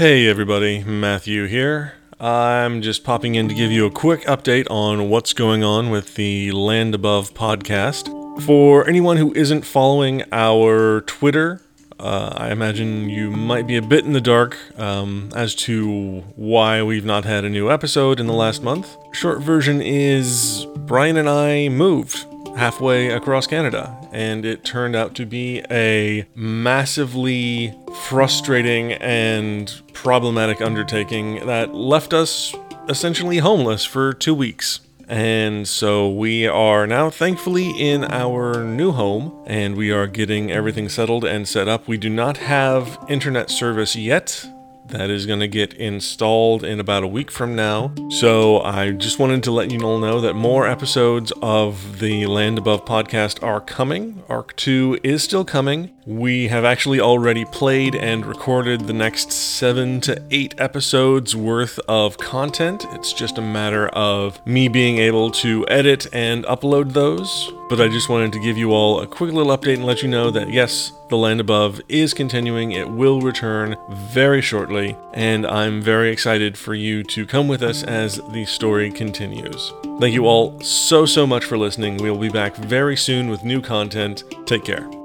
Hey everybody, Matthew here. I'm just popping in to give you a quick update on what's going on with the Land Above podcast. For anyone who isn't following our Twitter, uh, I imagine you might be a bit in the dark um, as to why we've not had a new episode in the last month. Short version is Brian and I moved halfway across Canada, and it turned out to be a massively frustrating and problematic undertaking that left us essentially homeless for two weeks. And so we are now thankfully in our new home and we are getting everything settled and set up. We do not have internet service yet. That is going to get installed in about a week from now. So I just wanted to let you all know that more episodes of the Land Above podcast are coming. Arc 2 is still coming. We have actually already played and recorded the next seven to eight episodes worth of content. It's just a matter of me being able to edit and upload those. But I just wanted to give you all a quick little update and let you know that yes, The Land Above is continuing. It will return very shortly, and I'm very excited for you to come with us as the story continues. Thank you all so, so much for listening. We'll be back very soon with new content. Take care.